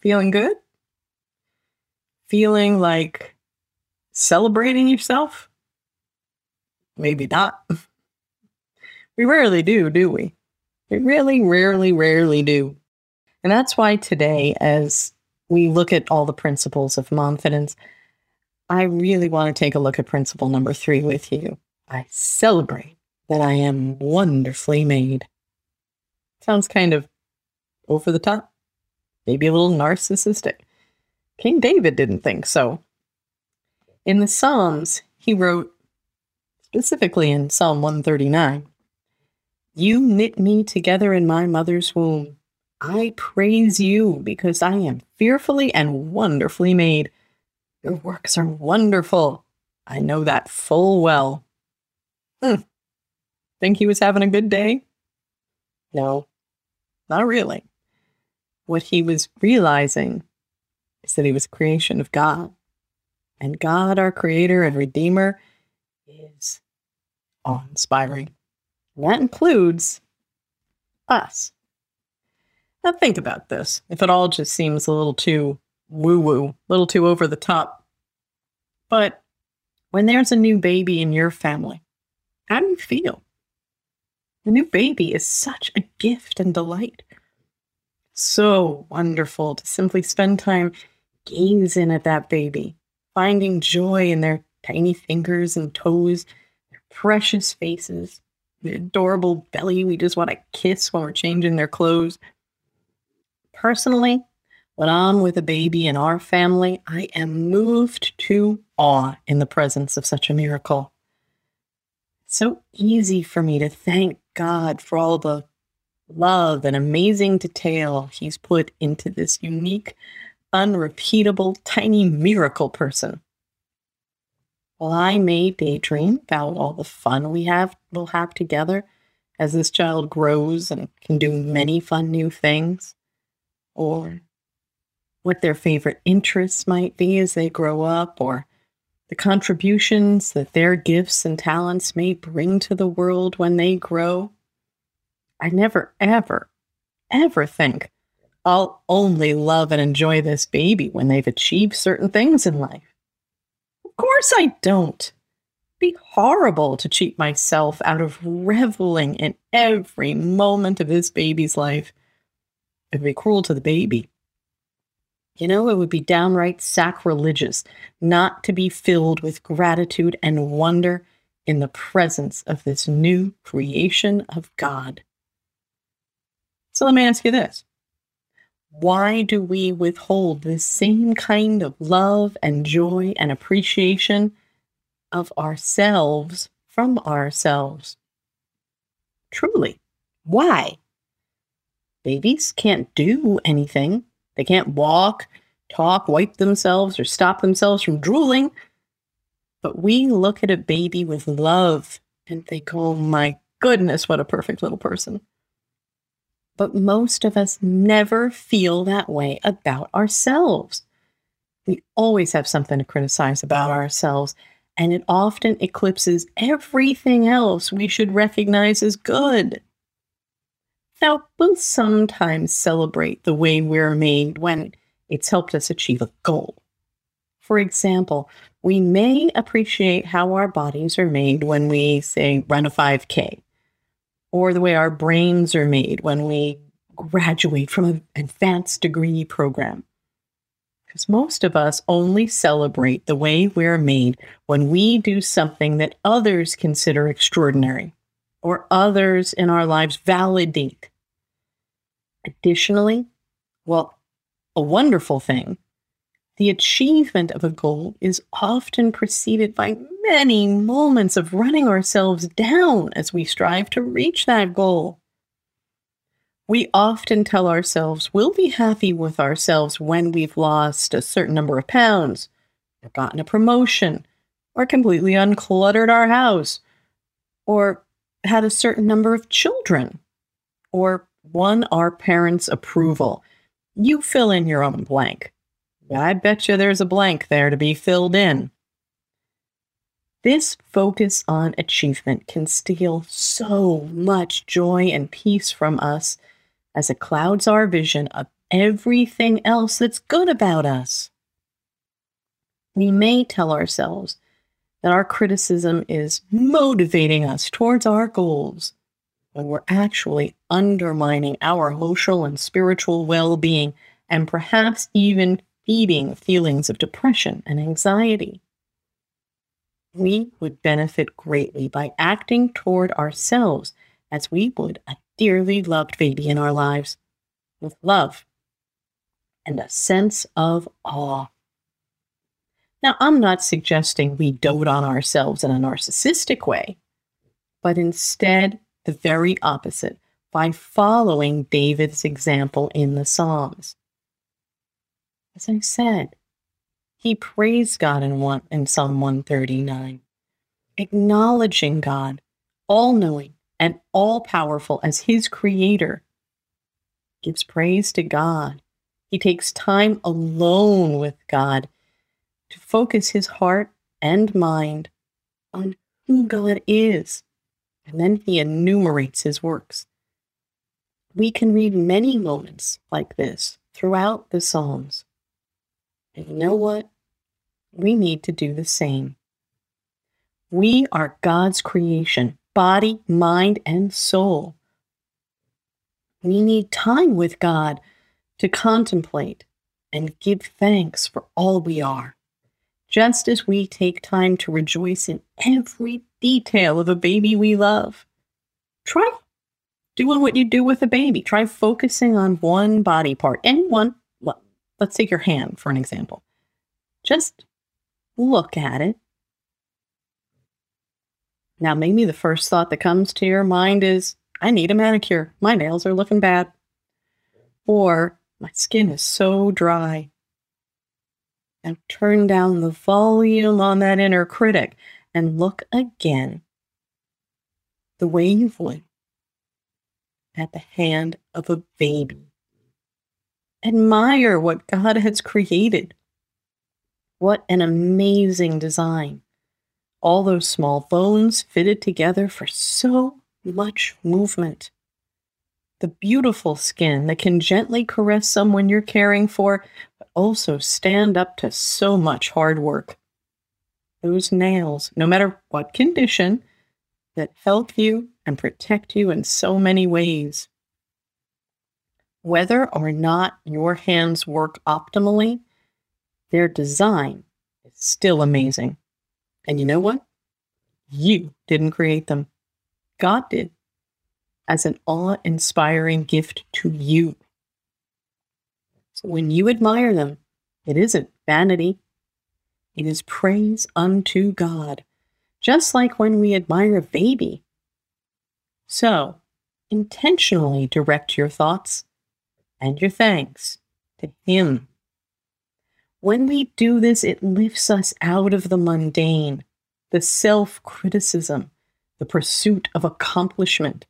Feeling good? Feeling like celebrating yourself? Maybe not. We rarely do, do we? We really, rarely, rarely do. And that's why today, as we look at all the principles of confidence, I really want to take a look at principle number three with you. I celebrate that I am wonderfully made. Sounds kind of over the top, maybe a little narcissistic. King David didn't think so. In the Psalms, he wrote, specifically in Psalm 139, You knit me together in my mother's womb. I praise you because I am fearfully and wonderfully made. Your works are wonderful. I know that full well. Hmm. Think he was having a good day? No, not really. What he was realizing is that he was creation of God. And God, our creator and redeemer, is awe inspiring. And that includes us. Now, think about this. If it all just seems a little too woo woo, a little too over the top. But when there's a new baby in your family, how do you feel? The new baby is such a gift and delight. So wonderful to simply spend time gazing at that baby, finding joy in their tiny fingers and toes, their precious faces, the adorable belly we just want to kiss when we're changing their clothes. Personally, when I'm with a baby in our family, I am moved to awe in the presence of such a miracle. It's so easy for me to thank God for all the love and amazing detail He's put into this unique, unrepeatable, tiny miracle person. While I may daydream about all the fun we have will have together as this child grows and can do many fun new things, or what their favorite interests might be as they grow up, or the contributions that their gifts and talents may bring to the world when they grow. I never, ever, ever think I'll only love and enjoy this baby when they've achieved certain things in life. Of course, I don't. It'd be horrible to cheat myself out of reveling in every moment of this baby's life. It'd be cruel to the baby. You know, it would be downright sacrilegious not to be filled with gratitude and wonder in the presence of this new creation of God. So let me ask you this Why do we withhold the same kind of love and joy and appreciation of ourselves from ourselves? Truly, why? Babies can't do anything they can't walk, talk, wipe themselves, or stop themselves from drooling. But we look at a baby with love and think, oh my goodness, what a perfect little person. But most of us never feel that way about ourselves. We always have something to criticize about ourselves, and it often eclipses everything else we should recognize as good. Now, we'll sometimes celebrate the way we're made when it's helped us achieve a goal. For example, we may appreciate how our bodies are made when we, say, run a 5K, or the way our brains are made when we graduate from an advanced degree program. Because most of us only celebrate the way we're made when we do something that others consider extraordinary or others in our lives validate. Additionally, well, a wonderful thing, the achievement of a goal is often preceded by many moments of running ourselves down as we strive to reach that goal. We often tell ourselves we'll be happy with ourselves when we've lost a certain number of pounds, or gotten a promotion, or completely uncluttered our house, or had a certain number of children, or won our parents' approval. You fill in your own blank. I bet you there's a blank there to be filled in. This focus on achievement can steal so much joy and peace from us as it clouds our vision of everything else that's good about us. We may tell ourselves that our criticism is motivating us towards our goals when we're actually undermining our emotional and spiritual well being and perhaps even feeding feelings of depression and anxiety. We would benefit greatly by acting toward ourselves as we would a dearly loved baby in our lives with love and a sense of awe. Now, I'm not suggesting we dote on ourselves in a narcissistic way, but instead the very opposite by following David's example in the Psalms. As I said, he praised God in, one, in Psalm 139, acknowledging God, all knowing and all powerful as his creator. Gives praise to God. He takes time alone with God to focus his heart and mind on who God is. And then he enumerates his works. We can read many moments like this throughout the Psalms. And you know what? We need to do the same. We are God's creation, body, mind, and soul. We need time with God to contemplate and give thanks for all we are. Just as we take time to rejoice in every detail of a baby we love, try doing what you do with a baby. Try focusing on one body part, any one let's take your hand for an example. Just look at it. Now, maybe the first thought that comes to your mind is, I need a manicure. My nails are looking bad. Or, my skin is so dry. And turn down the volume on that inner critic and look again the way you would at the hand of a baby admire what God has created. What an amazing design. All those small bones fitted together for so much movement. The beautiful skin that can gently caress someone you're caring for, but also stand up to so much hard work. Those nails, no matter what condition, that help you and protect you in so many ways. Whether or not your hands work optimally, their design is still amazing. And you know what? You didn't create them. God did as an awe inspiring gift to you. So when you admire them, it isn't vanity, it is praise unto God, just like when we admire a baby. So intentionally direct your thoughts and your thanks to Him. When we do this, it lifts us out of the mundane, the self criticism, the pursuit of accomplishment,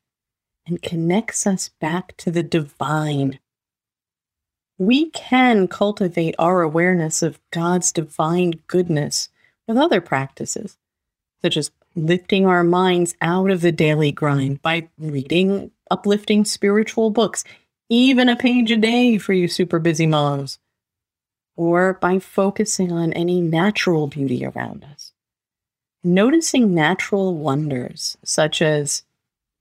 and connects us back to the divine. We can cultivate our awareness of God's divine goodness with other practices, such as lifting our minds out of the daily grind by reading uplifting spiritual books, even a page a day for you super busy moms, or by focusing on any natural beauty around us. Noticing natural wonders such as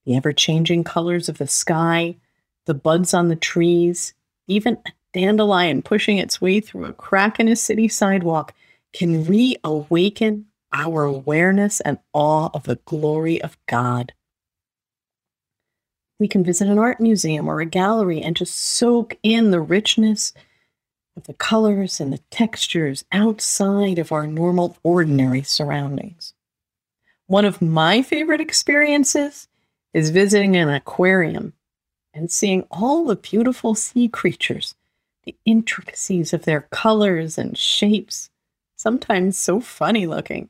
the ever changing colors of the sky, the buds on the trees, even a dandelion pushing its way through a crack in a city sidewalk can reawaken our awareness and awe of the glory of God. We can visit an art museum or a gallery and just soak in the richness of the colors and the textures outside of our normal, ordinary surroundings. One of my favorite experiences is visiting an aquarium and seeing all the beautiful sea creatures, the intricacies of their colors and shapes, sometimes so funny looking,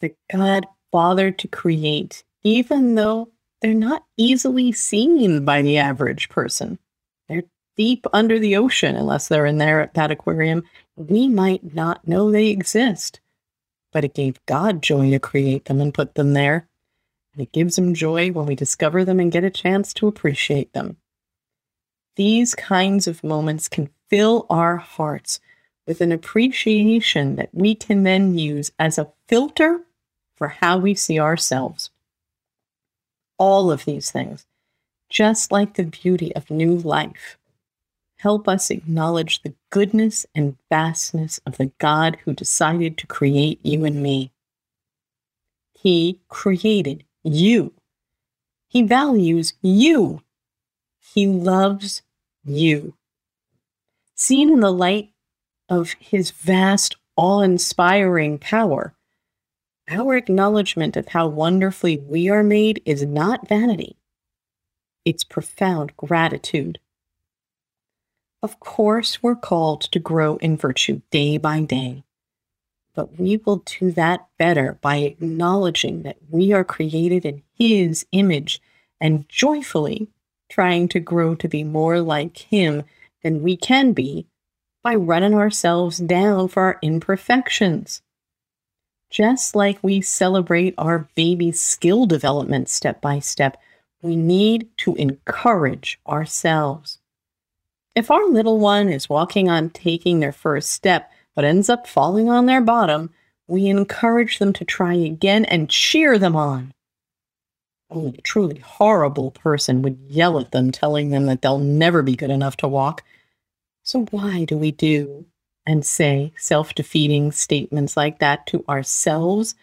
that God bothered to create, even though they're not easily seen by the average person. They're deep under the ocean, unless they're in there at that aquarium. We might not know they exist, but it gave God joy to create them and put them there. And it gives him joy when we discover them and get a chance to appreciate them. These kinds of moments can fill our hearts with an appreciation that we can then use as a filter for how we see ourselves. All of these things, just like the beauty of new life, help us acknowledge the goodness and vastness of the God who decided to create you and me. He created you. He values you. He loves you. Seen in the light of his vast, awe inspiring power, our acknowledgement of how wonderfully we are made is not vanity, it's profound gratitude. Of course, we're called to grow in virtue day by day, but we will do that better by acknowledging that we are created in His image and joyfully trying to grow to be more like Him than we can be by running ourselves down for our imperfections. Just like we celebrate our baby's skill development step by step, we need to encourage ourselves. If our little one is walking on taking their first step but ends up falling on their bottom, we encourage them to try again and cheer them on. Only a truly horrible person would yell at them, telling them that they'll never be good enough to walk. So, why do we do and say self defeating statements like that to ourselves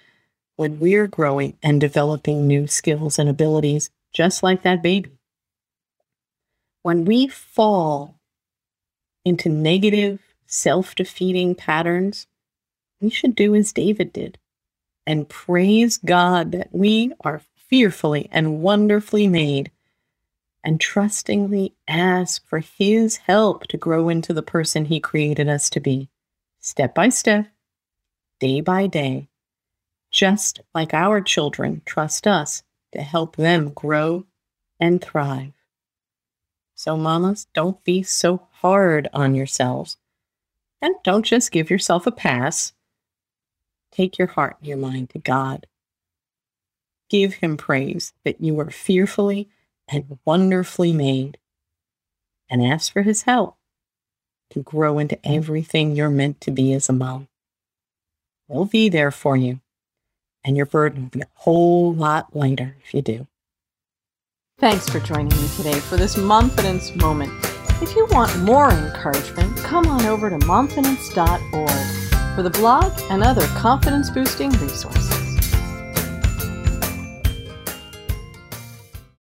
when we're growing and developing new skills and abilities, just like that baby? When we fall into negative, self defeating patterns, we should do as David did and praise God that we are fearfully and wonderfully made, and trustingly ask for His help to grow into the person He created us to be, step by step, day by day, just like our children trust us to help them grow and thrive. So, mamas, don't be so hard on yourselves. And don't just give yourself a pass. Take your heart and your mind to God Give him praise that you are fearfully and wonderfully made, and ask for his help to grow into everything you're meant to be as a mom. He'll be there for you, and your burden will be a whole lot lighter if you do. Thanks for joining me today for this Momfidence moment. If you want more encouragement, come on over to momfidence.org for the blog and other confidence boosting resources.